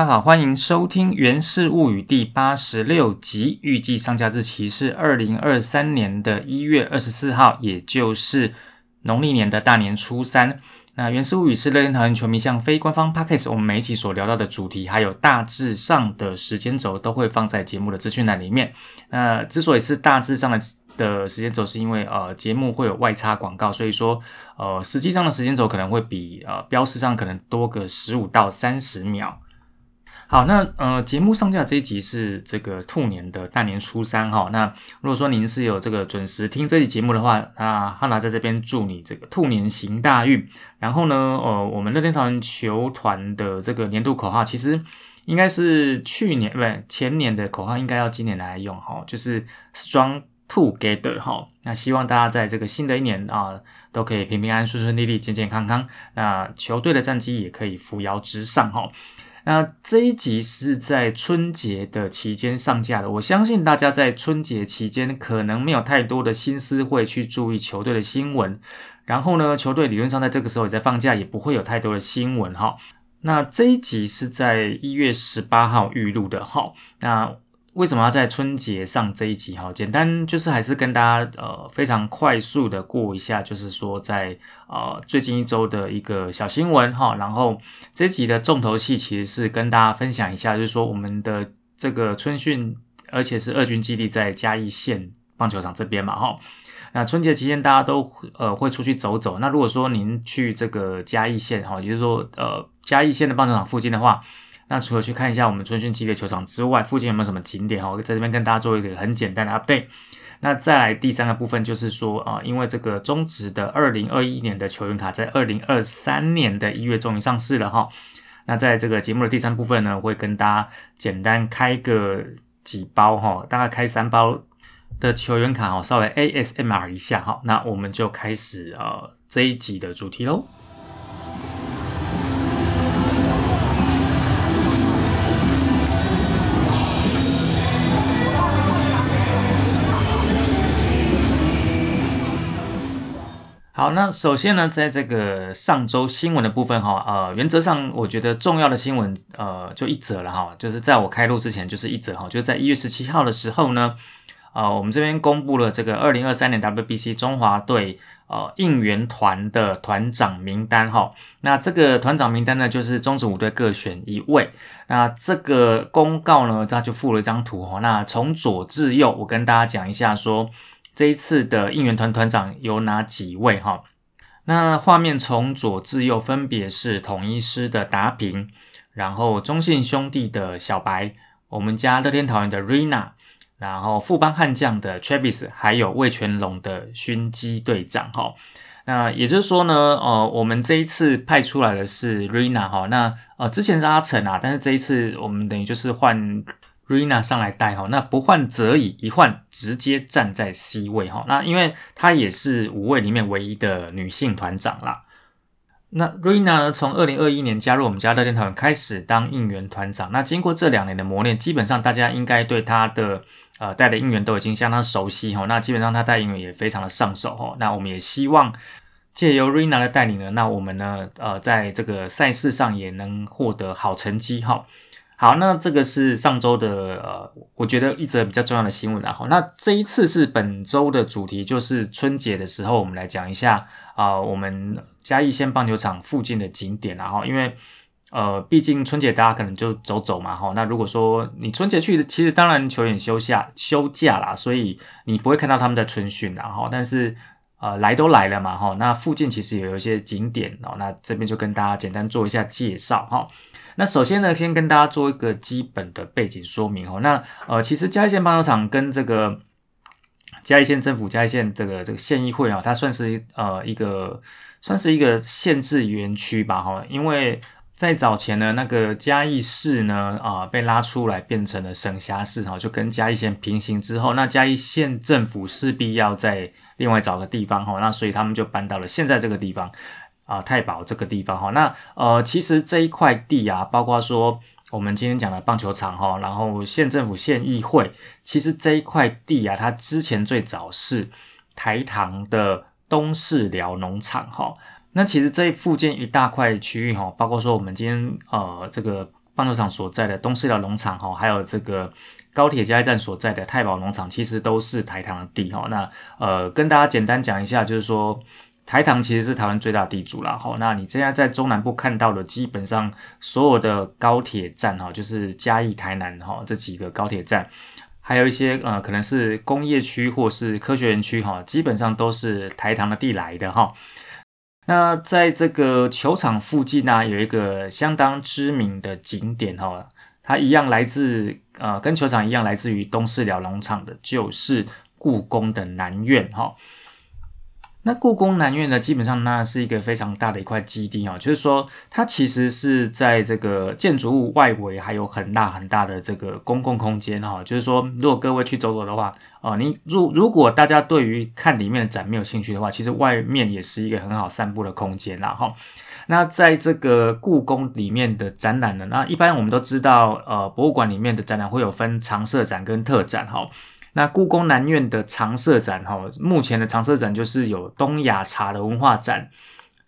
大家好，欢迎收听《源氏物语》第八十六集，预计上架日期是二零二三年的一月二十四号，也就是农历年的大年初三。那《源氏物语》是乐天桃园球迷向非官方 podcast，我们每一期所聊到的主题，还有大致上的时间轴，都会放在节目的资讯栏里面。那之所以是大致上的的时间轴，是因为呃节目会有外插广告，所以说呃实际上的时间轴可能会比呃标识上可能多个十五到三十秒。好，那呃，节目上架这一集是这个兔年的大年初三哈。那如果说您是有这个准时听这期节目的话，那汉娜在这边祝你这个兔年行大运。然后呢，呃，我们乐天团球团的这个年度口号，其实应该是去年不对前年的口号，应该要今年来用哈，就是 Strong Together 哈。那希望大家在这个新的一年啊，都可以平平安安、顺顺利利、健健康康。那球队的战绩也可以扶摇直上哈。那这一集是在春节的期间上架的，我相信大家在春节期间可能没有太多的心思会去注意球队的新闻，然后呢，球队理论上在这个时候也在放假，也不会有太多的新闻哈。那这一集是在一月十八号预录的哈，那。为什么要在春节上这一集哈？简单就是还是跟大家呃非常快速的过一下，就是说在呃最近一周的一个小新闻哈。然后这集的重头戏其实是跟大家分享一下，就是说我们的这个春训，而且是二军基地在嘉义县棒球场这边嘛哈。那春节期间大家都呃会出去走走。那如果说您去这个嘉义县哈，也就是说呃嘉义县的棒球场附近的话。那除了去看一下我们春训基地球场之外，附近有没有什么景点哈？我在这边跟大家做一个很简单的 update。那再来第三个部分就是说啊，因为这个中职的二零二一年的球员卡在二零二三年的一月终于上市了哈。那在这个节目的第三部分呢，会跟大家简单开个几包哈，大概开三包的球员卡哈，稍微 ASMR 一下哈。那我们就开始呃这一集的主题喽。好，那首先呢，在这个上周新闻的部分哈，呃，原则上我觉得重要的新闻，呃，就一则了哈，就是在我开录之前就是一则哈，就在一月十七号的时候呢，呃，我们这边公布了这个二零二三年 WBC 中华队呃应援团的团长名单哈，那这个团长名单呢，就是中职五队各选一位，那这个公告呢，他就附了一张图哈，那从左至右，我跟大家讲一下说。这一次的应援团团长有哪几位哈？那画面从左至右分别是统一师的达平，然后中信兄弟的小白，我们家乐天桃园的 Rina，然后富邦悍将的 Travis，还有魏全龙的勋基队长哈。那也就是说呢，呃，我们这一次派出来的是 Rina 哈。那呃之前是阿成啊，但是这一次我们等于就是换。Rina 上来带哈，那不换则已，一换直接站在 C 位哈。那因为她也是五位里面唯一的女性团长啦。那 Rina 呢，从二零二一年加入我们家乐天团开始当应援团长。那经过这两年的磨练，基本上大家应该对她的呃带的应援都已经相当熟悉哈。那基本上她带应援也非常的上手哈。那我们也希望借由 Rina 的带领呢，那我们呢呃在这个赛事上也能获得好成绩哈。好，那这个是上周的呃，我觉得一则比较重要的新闻。然后，那这一次是本周的主题，就是春节的时候，我们来讲一下啊，我们嘉义县棒球场附近的景点。然后，因为呃，毕竟春节大家可能就走走嘛，哈。那如果说你春节去，其实当然球员休假休假啦，所以你不会看到他们在春训，然后，但是呃，来都来了嘛，哈。那附近其实也有一些景点哦，那这边就跟大家简单做一下介绍，哈。那首先呢，先跟大家做一个基本的背景说明哦。那呃，其实嘉义县棒球场跟这个嘉义县政府、嘉义县这个这个县议会啊，它算是呃一个算是一个县制园区吧哈。因为在早前呢，那个嘉义市呢啊被拉出来变成了省辖市哈，就跟嘉义县平行之后，那嘉义县政府势必要在另外找个地方哈，那所以他们就搬到了现在这个地方。啊，太保这个地方哈，那呃，其实这一块地啊，包括说我们今天讲的棒球场哈，然后县政府、县议会，其实这一块地啊，它之前最早是台糖的东市寮农场哈。那其实这附近一大块区域哈，包括说我们今天呃这个棒球场所在的东势寮农场哈，还有这个高铁加油站所在的太保农场，其实都是台糖的地哈。那呃，跟大家简单讲一下，就是说台糖其实是台湾最大地主啦哈。那你现在在中南部看到的，基本上所有的高铁站哈，就是嘉义、台南哈这几个高铁站。还有一些呃，可能是工业区或是科学园区哈，基本上都是台糖的地来的哈。那在这个球场附近呢，有一个相当知名的景点哈，它一样来自呃，跟球场一样来自于东势寮农场的，就是故宫的南苑哈。那故宫南院呢，基本上那是一个非常大的一块基地哦，就是说它其实是在这个建筑物外围还有很大很大的这个公共空间哈，就是说如果各位去走走的话，哦，你如如果大家对于看里面的展没有兴趣的话，其实外面也是一个很好散步的空间啦哈。那在这个故宫里面的展览呢，那一般我们都知道，呃，博物馆里面的展览会有分常设展跟特展哈。那故宫南院的常设展，哈，目前的常设展就是有东亚茶的文化展、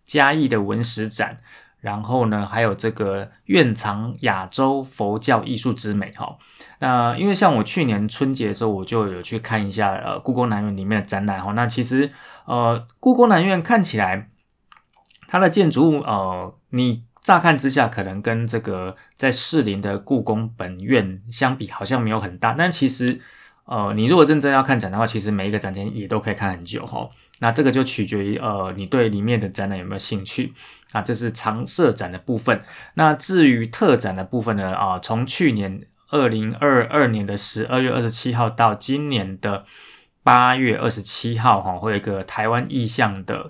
嘉义的文史展，然后呢，还有这个院藏亚洲佛教艺术之美，哈。那因为像我去年春节的时候，我就有去看一下呃故宫南院里面的展览，哈。那其实呃故宫南院看起来它的建筑物，呃，你乍看之下可能跟这个在士林的故宫本院相比，好像没有很大，但其实。呃，你如果认真要看展的话，其实每一个展间也都可以看很久哈。那这个就取决于呃你对里面的展览有没有兴趣啊。这是常设展的部分。那至于特展的部分呢？啊，从去年二零二二年的十二月二十七号到今年的八月二十七号哈，会有一个台湾意向的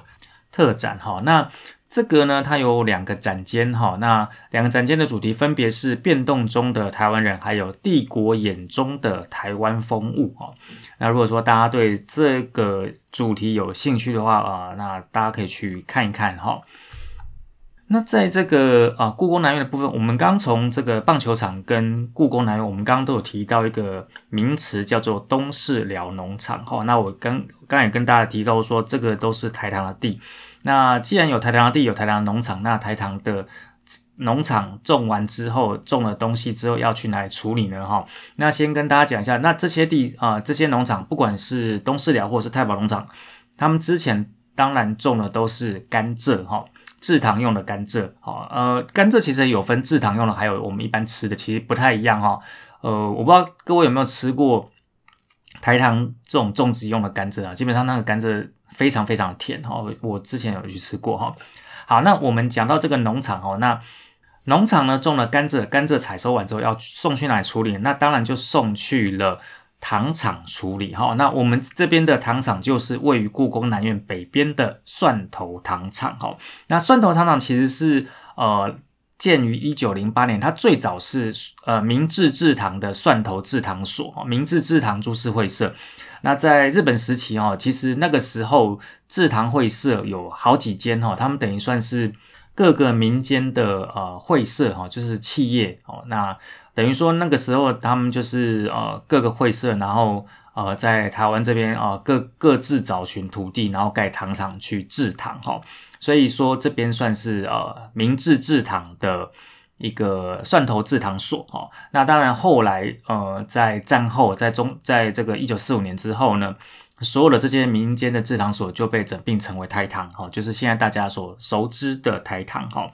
特展哈。那这个呢，它有两个展间哈，那两个展间的主题分别是变动中的台湾人，还有帝国眼中的台湾风物哈。那如果说大家对这个主题有兴趣的话啊，那大家可以去看一看哈。那在这个啊故宫南院的部分，我们刚从这个棒球场跟故宫南院，我们刚刚都有提到一个名词叫做东势寮农场哈。那我刚刚也跟大家提到说，这个都是台糖的地。那既然有台糖的地，有台糖的农场，那台糖的农场种完之后，种了东西之后要去哪里处理呢？哈，那先跟大家讲一下，那这些地啊，这些农场，不管是东势寮或是太保农场，他们之前当然种的都是甘蔗哈。制糖用的甘蔗，哈，呃，甘蔗其实有分制糖用的，还有我们一般吃的，其实不太一样哈。呃，我不知道各位有没有吃过台糖这种种植用的甘蔗啊？基本上那个甘蔗非常非常甜哈。我之前有去吃过哈。好，那我们讲到这个农场哦，那农场呢种了甘蔗，甘蔗采收完之后要送去哪里处理？那当然就送去了。糖厂处理哈，那我们这边的糖厂就是位于故宫南院北边的蒜头糖厂哈。那蒜头糖厂其实是呃建于一九零八年，它最早是呃明治制糖的蒜头制糖所，明治制糖株式会社。那在日本时期哈，其实那个时候制糖会社有好几间哈，他们等于算是各个民间的呃会社哈，就是企业哦那。等于说那个时候他们就是呃各个会社，然后呃在台湾这边啊各各自找寻土地，然后盖糖厂去制糖哈。所以说这边算是呃明治制糖的一个蒜头制糖所哈。那当然后来呃在战后在中在这个一九四五年之后呢，所有的这些民间的制糖所就被整并成为台糖哈，就是现在大家所熟知的台糖哈。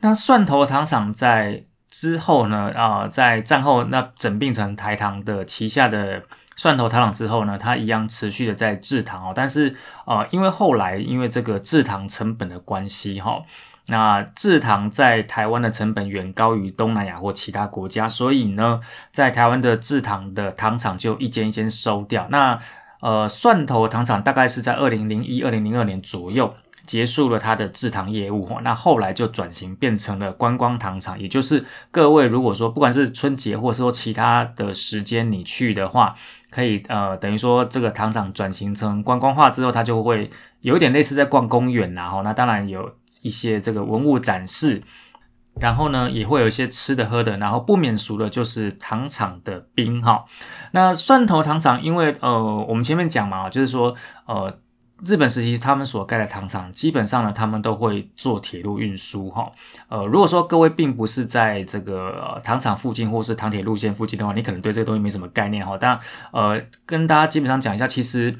那蒜头糖厂在之后呢，啊，在战后那整并成台糖的旗下的蒜头糖厂之后呢，它一样持续的在制糖哦。但是啊，因为后来因为这个制糖成本的关系哈，那制糖在台湾的成本远高于东南亚或其他国家，所以呢，在台湾的制糖的糖厂就一间一间收掉。那呃，蒜头糖厂大概是在二零零一、二零零二年左右。结束了他的制糖业务，那后来就转型变成了观光糖厂，也就是各位如果说不管是春节或者说其他的时间你去的话，可以呃等于说这个糖厂转型成观光化之后，它就会有一点类似在逛公园然后那当然有一些这个文物展示，然后呢也会有一些吃的喝的，然后不免俗的就是糖厂的冰哈。那蒜头糖厂因为呃我们前面讲嘛，就是说呃。日本时期他们所盖的糖厂，基本上呢，他们都会做铁路运输哈。呃，如果说各位并不是在这个糖厂附近或是糖铁路线附近的话，你可能对这个东西没什么概念哈。但呃，跟大家基本上讲一下，其实。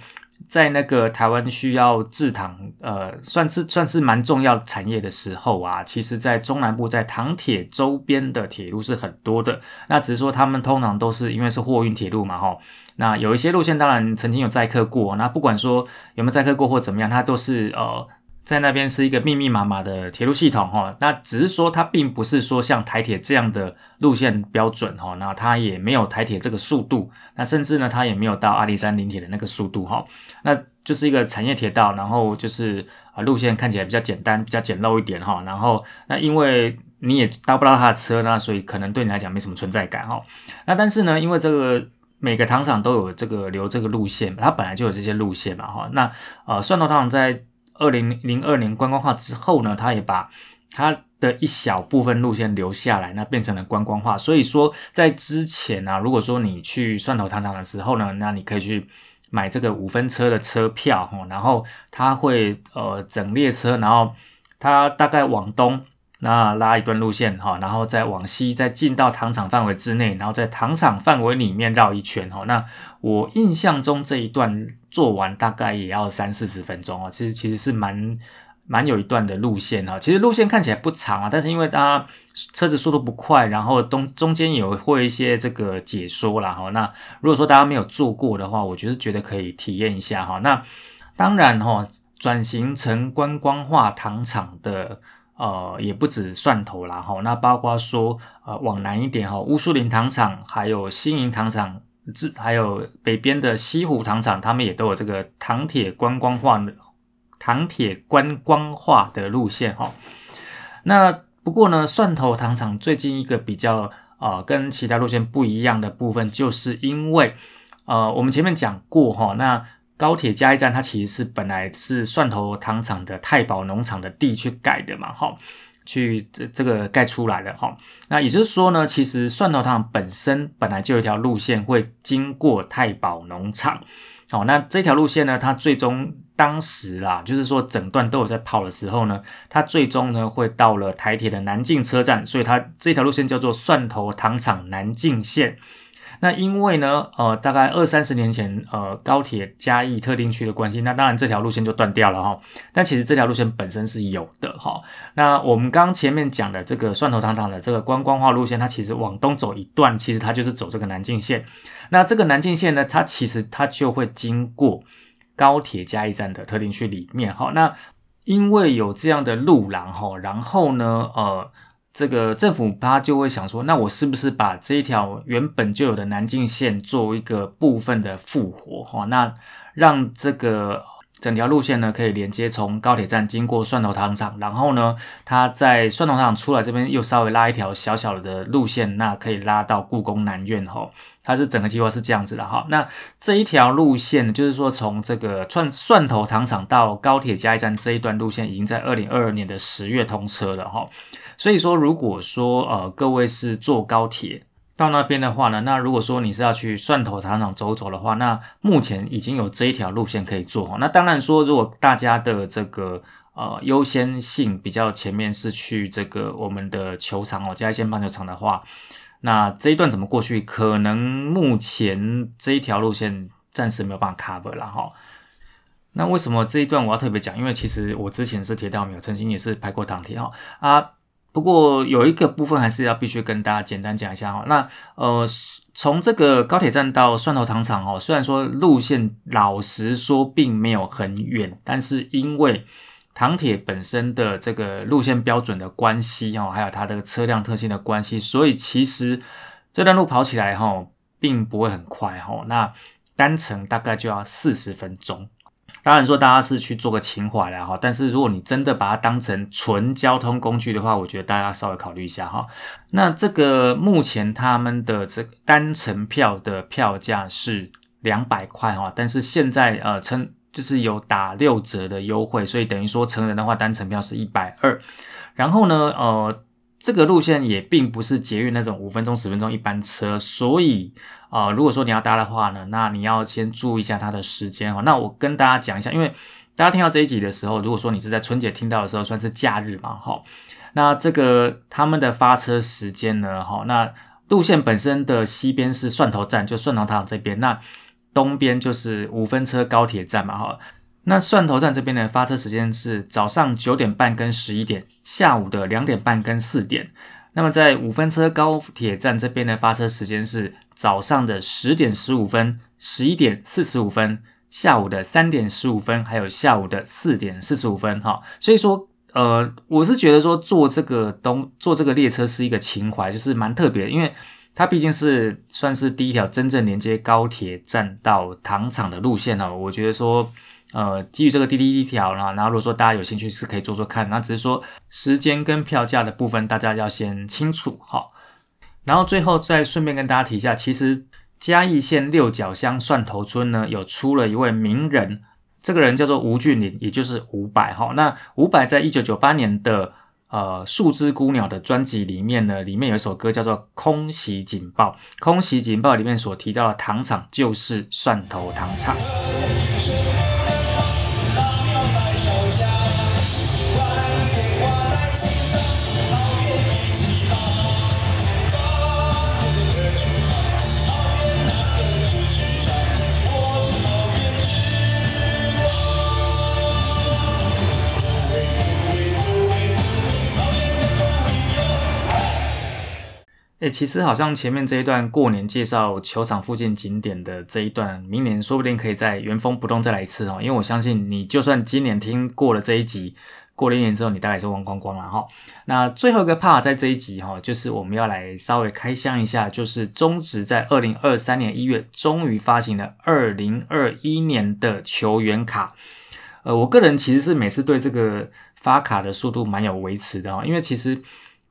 在那个台湾需要制糖，呃，算是算是蛮重要产业的时候啊，其实，在中南部，在糖铁周边的铁路是很多的。那只是说，他们通常都是因为是货运铁路嘛，哈。那有一些路线，当然曾经有载客过。那不管说有没有载客过或怎么样，它都是呃。在那边是一个密密麻麻的铁路系统哈，那只是说它并不是说像台铁这样的路线标准哈，那它也没有台铁这个速度，那甚至呢它也没有到阿里山林铁的那个速度哈，那就是一个产业铁道，然后就是啊路线看起来比较简单，比较简陋一点哈，然后那因为你也搭不到它的车，那所以可能对你来讲没什么存在感哈，那但是呢，因为这个每个糖厂都有这个留这个路线，它本来就有这些路线嘛哈，那呃蒜头糖在。二零零二年观光化之后呢，他也把他的一小部分路线留下来，那变成了观光化。所以说，在之前啊，如果说你去蒜头糖厂的时候呢，那你可以去买这个五分车的车票吼，然后他会呃整列车，然后他大概往东。那拉一段路线哈，然后再往西，再进到糖厂范围之内，然后在糖厂范围里面绕一圈哈。那我印象中这一段做完大概也要三四十分钟哦。其实其实是蛮蛮有一段的路线哈。其实路线看起来不长啊，但是因为大家车子速度不快，然后中中间有会一些这个解说啦哈。那如果说大家没有做过的话，我就是觉得可以体验一下哈。那当然哈，转型成观光化糖厂的。呃，也不止蒜头啦，哈，那包括说，呃，往南一点哈，乌苏林糖厂，还有新营糖厂，这还有北边的西湖糖厂，他们也都有这个糖铁观光化的糖铁观光化的路线哈。那不过呢，蒜头糖厂最近一个比较呃跟其他路线不一样的部分，就是因为呃我们前面讲过哈，那。高铁加一站，它其实是本来是蒜头糖厂的太保农场的地去盖的嘛，哈，去这这个盖出来的哈。那也就是说呢，其实蒜头糖本身本来就有一条路线会经过太保农场，哦，那这条路线呢，它最终当时啦，就是说整段都有在跑的时候呢，它最终呢会到了台铁的南靖车站，所以它这条路线叫做蒜头糖厂南靖线。那因为呢，呃，大概二三十年前，呃，高铁嘉义特定区的关系，那当然这条路线就断掉了哈。但其实这条路线本身是有的哈。那我们刚前面讲的这个蒜头糖厂的这个观光化路线，它其实往东走一段，其实它就是走这个南靖线。那这个南靖线呢，它其实它就会经过高铁嘉义站的特定区里面哈。那因为有这样的路廊哈，然后呢，呃。这个政府他就会想说，那我是不是把这一条原本就有的南京线作为一个部分的复活哈？那让这个整条路线呢，可以连接从高铁站经过蒜头糖厂，然后呢，它在蒜头糖厂出来这边又稍微拉一条小小的路线，那可以拉到故宫南院哈。它是整个计划是这样子的哈。那这一条路线就是说，从这个蒜蒜头糖厂到高铁加一站这一段路线，已经在二零二二年的十月通车了哈。所以说，如果说呃各位是坐高铁到那边的话呢，那如果说你是要去蒜头糖厂走走的话，那目前已经有这一条路线可以做哈。那当然说，如果大家的这个呃优先性比较前面是去这个我们的球场哦，嘉义县棒球场的话，那这一段怎么过去？可能目前这一条路线暂时没有办法 cover 了哈。那为什么这一段我要特别讲？因为其实我之前是铁道迷，曾经也是拍过港铁哈啊。不过有一个部分还是要必须跟大家简单讲一下哈。那呃，从这个高铁站到蒜头糖厂哦，虽然说路线老实说并没有很远，但是因为糖铁本身的这个路线标准的关系哦，还有它的车辆特性的关系，所以其实这段路跑起来哈，并不会很快哈。那单程大概就要四十分钟。当然说大家是去做个情怀了哈，但是如果你真的把它当成纯交通工具的话，我觉得大家稍微考虑一下哈。那这个目前他们的这单程票的票价是两百块哈，但是现在呃成就是有打六折的优惠，所以等于说成人的话单程票是一百二，然后呢呃。这个路线也并不是捷运那种五分钟、十分钟一班车，所以啊，如果说你要搭的话呢，那你要先注意一下它的时间哈。那我跟大家讲一下，因为大家听到这一集的时候，如果说你是在春节听到的时候，算是假日嘛，哈。那这个他们的发车时间呢，哈，那路线本身的西边是蒜头站，就蒜头塔这边，那东边就是五分车高铁站嘛，哈。那蒜头站这边的发车时间是早上九点半跟十一点，下午的两点半跟四点。那么在五分车高铁站这边的发车时间是早上的十点十五分、十一点四十五分、下午的三点十五分，还有下午的四点四十五分。哈，所以说，呃，我是觉得说坐这个东坐这个列车是一个情怀，就是蛮特别，因为它毕竟是算是第一条真正连接高铁站到糖厂的路线哈。我觉得说。呃，基于这个滴滴一条啦，然后如果说大家有兴趣是可以做做看，那只是说时间跟票价的部分大家要先清楚哈。然后最后再顺便跟大家提一下，其实嘉义县六角乡蒜头村呢有出了一位名人，这个人叫做吴俊霖，也就是伍佰哈。那伍佰在一九九八年的呃树枝孤鸟的专辑里面呢，里面有一首歌叫做《空袭警报》，空袭警报里面所提到的糖厂就是蒜头糖厂。哎，其实好像前面这一段过年介绍球场附近景点的这一段，明年说不定可以在原封不动再来一次哦。因为我相信你，就算今年听过了这一集，过了一年之后，你大概是忘光光了哈。那最后一个 part 在这一集哈，就是我们要来稍微开箱一下，就是中职在二零二三年一月终于发行了二零二一年的球员卡。呃，我个人其实是每次对这个发卡的速度蛮有维持的哦，因为其实。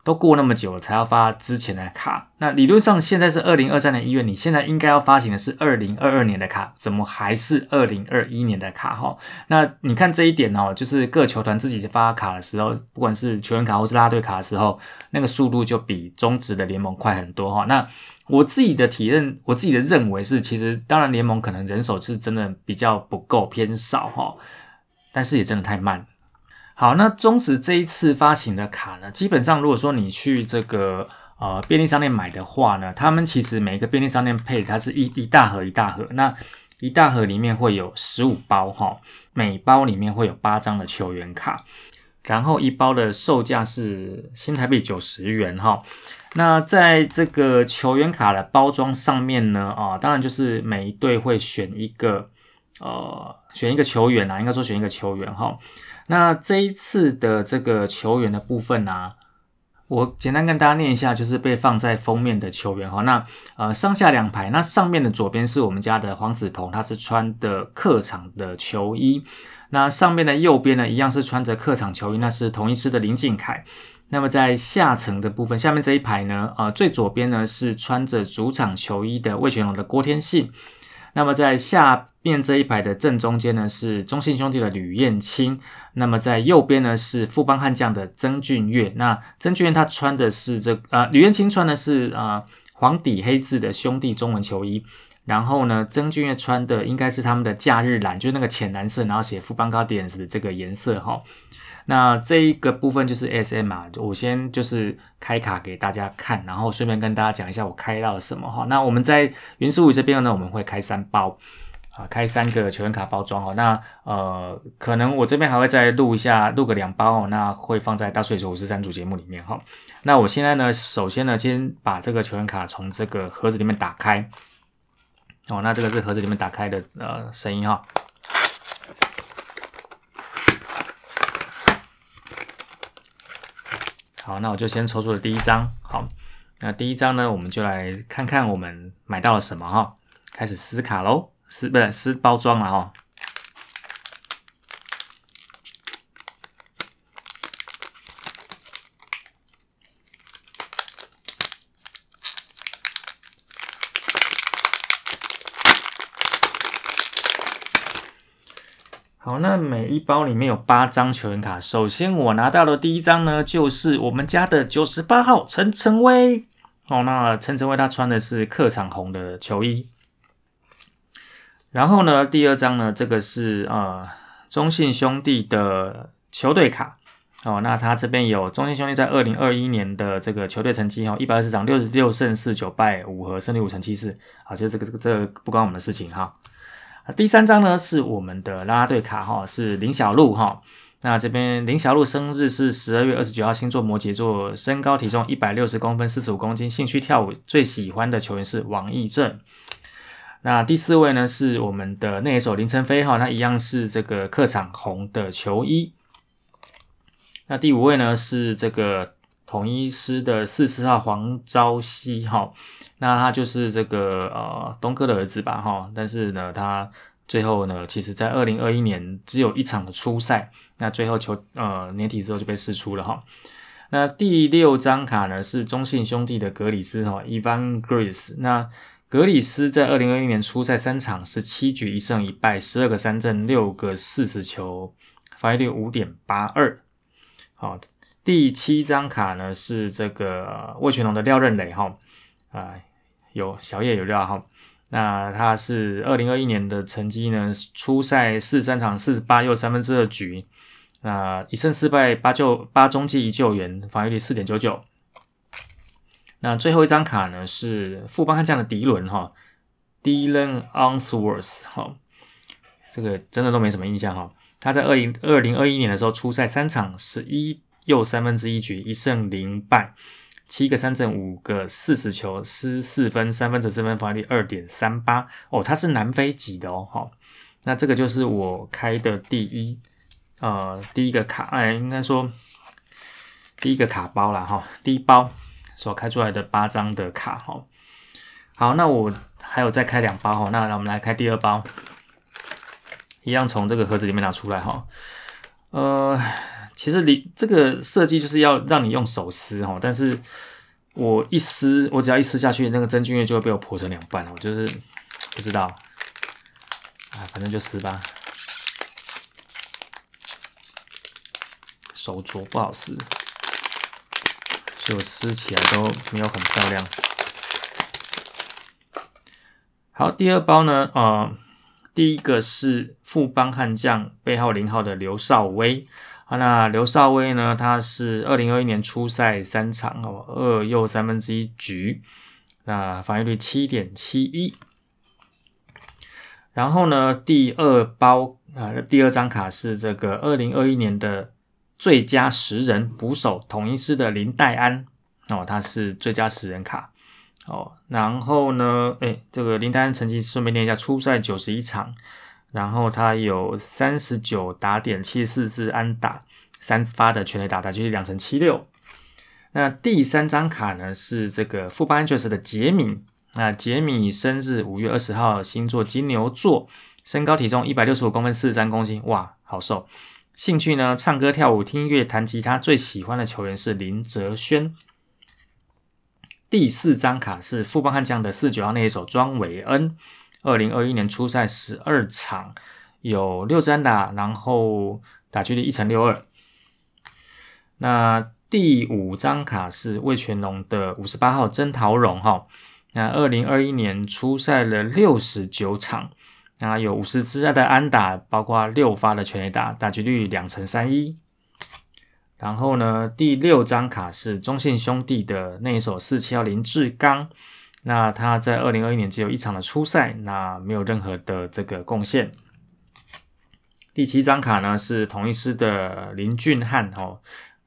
都过那么久了才要发之前的卡，那理论上现在是二零二三年一月，你现在应该要发行的是二零二二年的卡，怎么还是二零二一年的卡？哈，那你看这一点哦，就是各球团自己发卡的时候，不管是球员卡或是拉队卡的时候，那个速度就比中职的联盟快很多哈。那我自己的体验，我自己的认为是，其实当然联盟可能人手是真的比较不够偏少哈，但是也真的太慢。好，那中职这一次发行的卡呢，基本上如果说你去这个呃便利商店买的话呢，他们其实每一个便利商店配它是一一大盒一大盒，那一大盒里面会有十五包哈，每包里面会有八张的球员卡，然后一包的售价是新台币九十元哈。那在这个球员卡的包装上面呢，啊，当然就是每一队会选一个呃选一个球员啊，应该说选一个球员哈。那这一次的这个球员的部分呢，我简单跟大家念一下，就是被放在封面的球员哈。那呃上下两排，那上面的左边是我们家的黄子鹏，他是穿的客场的球衣。那上面的右边呢，一样是穿着客场球衣，那是同一师的林敬凯。那么在下层的部分，下面这一排呢，呃最左边呢是穿着主场球衣的魏全龙的郭天信。那么在下面这一排的正中间呢是中信兄弟的吕彦青，那么在右边呢是富邦悍将的曾俊岳。那曾俊岳他穿的是这呃吕彦青穿的是啊黄底黑字的兄弟中文球衣，然后呢曾俊岳穿的应该是他们的假日蓝，就是那个浅蓝色，然后写富邦高点的这个颜色哈。那这一个部分就是 S M 啊，我先就是开卡给大家看，然后顺便跟大家讲一下我开到了什么哈。那我们在云十五这边呢，我们会开三包啊，开三个球员卡包装哦。那呃，可能我这边还会再录一下，录个两包，那会放在大水手五十三组节目里面哈。那我现在呢，首先呢，先把这个球员卡从这个盒子里面打开哦。那这个是盒子里面打开的呃声音哈。好，那我就先抽出了第一张。好，那第一张呢，我们就来看看我们买到了什么哈。开始撕卡喽，撕不是撕包装了哈。好，那每一包里面有八张球员卡。首先我拿到的第一张呢，就是我们家的九十八号陈晨威。哦，那陈晨威他穿的是客场红的球衣。然后呢，第二张呢，这个是呃中信兄弟的球队卡。哦，那他这边有中信兄弟在二零二一年的这个球队成绩哈，一百二十场六十六胜四九败五和，胜率五成七四。好，其实这个这个这个不关我们的事情哈。第三张呢是我们的啦啦队卡哈，是林小璐哈。那这边林小璐生日是十二月二十九号，星座摩羯座，身高体重一百六十公分，四十五公斤，兴趣跳舞，最喜欢的球员是王义正。那第四位呢是我们的内野手林晨飞哈，他一样是这个客场红的球衣。那第五位呢是这个统一师的四四号黄昭熙哈，那他就是这个呃东哥的儿子吧哈，但是呢他最后呢，其实在二零二一年只有一场的初赛，那最后球呃年底之后就被释出了哈。那第六张卡呢是中信兄弟的格里斯哈，Evan Grace 那格里斯在二零二一年初赛三场是七局一胜一败，十二个三振，六个四十球，防御率五点八二。好，第七张卡呢是这个魏全龙的廖任磊哈，啊有小叶有料哈，那他是二零二一年的成绩呢，初赛四十三场四十八又三分之二局，那一胜四败八救八中继一救援，防御率四点九九。那最后一张卡呢是富邦悍将的迪伦哈，Dylan Onsworth 哈，这个真的都没什么印象哈。他在二零二零二一年的时候出赛三场，十一又三分之一局，一胜零败，七个三振，五个四十球，失四分，三分折四分，防御率二点三八。哦，他是南非籍的哦，好，那这个就是我开的第一呃第一个卡，哎，应该说第一个卡包了哈，第一包所开出来的八张的卡哈。好，那我还有再开两包哈，那我们来开第二包。一样从这个盒子里面拿出来哈，呃，其实你这个设计就是要让你用手撕哈，但是我一撕，我只要一撕下去，那个真菌液就会被我破成两半了我就是不知道，啊，反正就撕吧，手镯不好撕，所以我撕起来都没有很漂亮。好，第二包呢，啊。第一个是富邦悍将背号零号的刘少威那刘少威呢，他是二零二一年初赛三场哦，二又三分之一局，那防御率七点七一。然后呢，第二包啊，第二张卡是这个二零二一年的最佳十人捕手统一师的林黛安哦，他是最佳十人卡。哦，然后呢？哎，这个林黛安成绩顺便念一下：初赛九十一场，然后他有三十九打点，七十四支安打，三发的全垒打，打击率两成七六。那第三张卡呢是这个富邦 Angels 的杰米。那杰米生日五月二十号，星座金牛座，身高体重一百六十五公分，四十三公斤，哇，好瘦。兴趣呢，唱歌跳舞，听音乐，弹吉他。最喜欢的球员是林哲轩。第四张卡是富邦悍将的四九号那一手庄伟恩，二零二一年初赛十二场有六支安打，然后打击率一成六二。那第五张卡是魏全龙的五十八号曾桃荣哈，那二零二一年初赛了六十九场，那有五十支的安打，包括六发的全垒打，打击率两成三一。然后呢，第六张卡是中信兄弟的那一手四七幺零志刚，那他在二零二一年只有一场的初赛，那没有任何的这个贡献。第七张卡呢是同一师的林俊汉哦，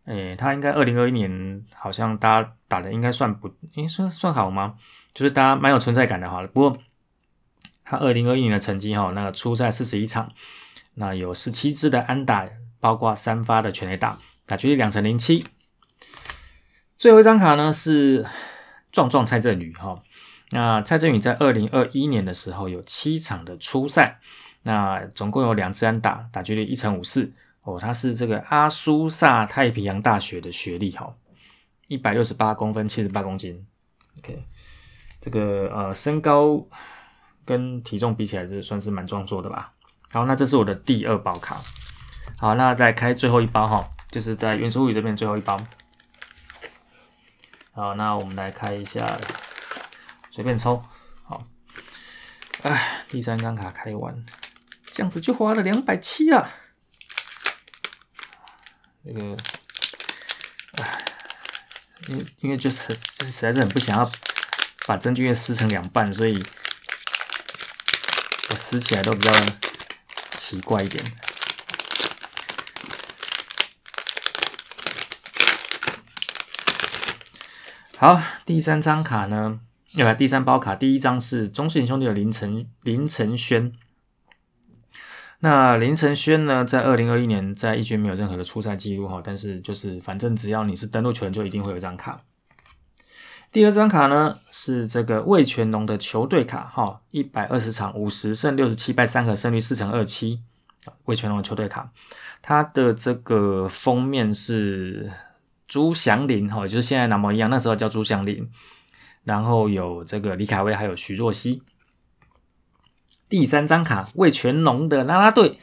诶，他应该二零二一年好像大家打的应该算不，诶，算算好吗？就是大家蛮有存在感的哈。不过他二零二一年的成绩哈，那个初赛四十一场，那有十七支的安打，包括三发的全垒打。打距离两成零七，最后一张卡呢是壮壮蔡振宇哈。那蔡振宇在二零二一年的时候有七场的初赛，那总共有两支安打，打距离一成五四哦。他是这个阿苏萨太平洋大学的学历哈，一百六十八公分，七十八公斤。OK，这个呃身高跟体重比起来，这算是蛮壮硕的吧。好，那这是我的第二包卡。好，那再开最后一包哈。就是在原始物语这边最后一包，好，那我们来开一下，随便抽，好，哎，第三张卡开完，这样子就花了两百七啊，那个，唉，因因为就是就是实在是很不想要把真菌撕成两半，所以我撕起来都比较奇怪一点。好，第三张卡呢？要第三包卡，第一张是中信兄弟的林晨林晨轩。那林晨轩呢，在二零二一年在一军没有任何的出赛记录哈，但是就是反正只要你是登陆球员，就一定会有一张卡。第二张卡呢是这个魏全龙的球队卡哈，一百二十场五十胜六十七败三和，胜率四成二七。魏全龙的球队卡，它的这个封面是。朱祥林哈，就是现在南模一样，那时候叫朱祥林。然后有这个李凯威，还有徐若曦。第三张卡，魏全龙的啦啦队，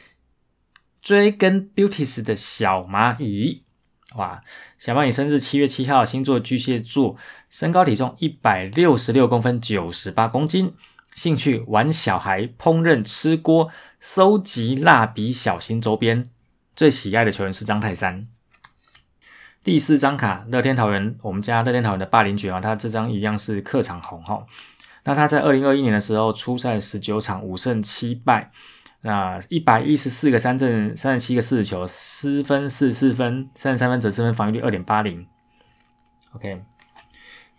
追根 Beauties 的小蚂蚁。哇，小蚂蚁生日七月七号，星座巨蟹座，身高体重一百六十六公分，九十八公斤。兴趣玩小孩，烹饪，吃锅，收集蜡笔小新周边。最喜爱的球员是张泰山。第四张卡，乐天桃园，我们家乐天桃园的霸凌爵啊，他这张一样是客场红哈。那他在二零二一年的时候出赛十九场，五胜七败，那一百一十四个三振，三十七个四球，失分四四分，三十三分则失分，防御率二点八零。OK，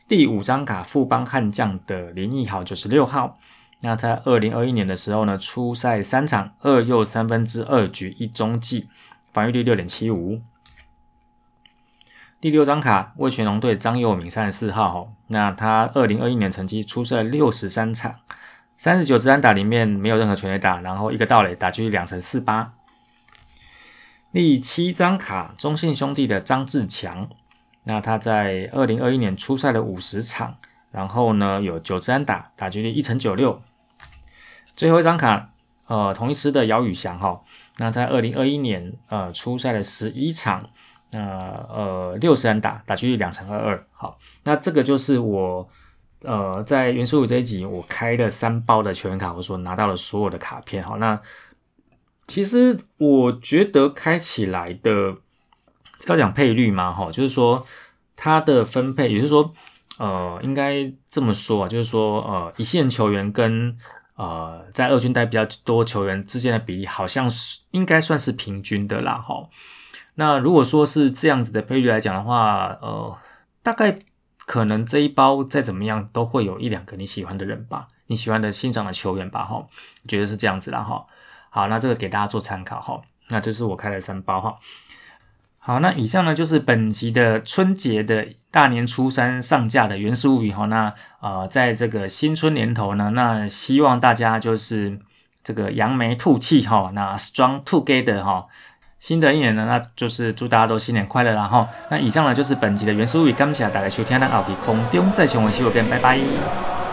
第五张卡，富邦悍将的林毅豪九十六号，那在二零二一年的时候呢，出赛三场，二又三分之二局一中计，防御率六点七五。第六张卡，魏全龙队张佑敏三十四号哈，那他二零二一年成绩出赛六十三场，三十九支安打里面没有任何全垒打，然后一个盗垒，打击率两成四八。第七张卡，中信兄弟的张志强，那他在二零二一年出赛了五十场，然后呢有九支安打，打击率一成九六。最后一张卡，呃，同一师的姚宇翔哈，那在二零二一年呃出赛了十一场。那呃，六十人打打出去两成二二，好，那这个就是我呃在元素五这一集我开了三包的球员卡，我说拿到了所有的卡片，好，那其实我觉得开起来的要讲配率嘛，哈，就是说它的分配，也就是说呃，应该这么说啊，就是说呃，一线球员跟呃在二军待比较多球员之间的比例，好像是应该算是平均的啦，哈。那如果说是这样子的配率来讲的话，呃，大概可能这一包再怎么样都会有一两个你喜欢的人吧，你喜欢的欣赏的球员吧，哈，觉得是这样子啦，哈。好，那这个给大家做参考，哈。那这是我开的三包，哈。好，那以上呢就是本集的春节的大年初三上架的原始物语，哈。那呃，在这个新春年头呢，那希望大家就是这个扬眉吐气，哈，那 strong together，哈。新的一年呢，那就是祝大家都新年快乐啦哈。那以上呢就是本集的原始物语，感谢大家收听，那后期空中再相会，小伙伴，拜拜。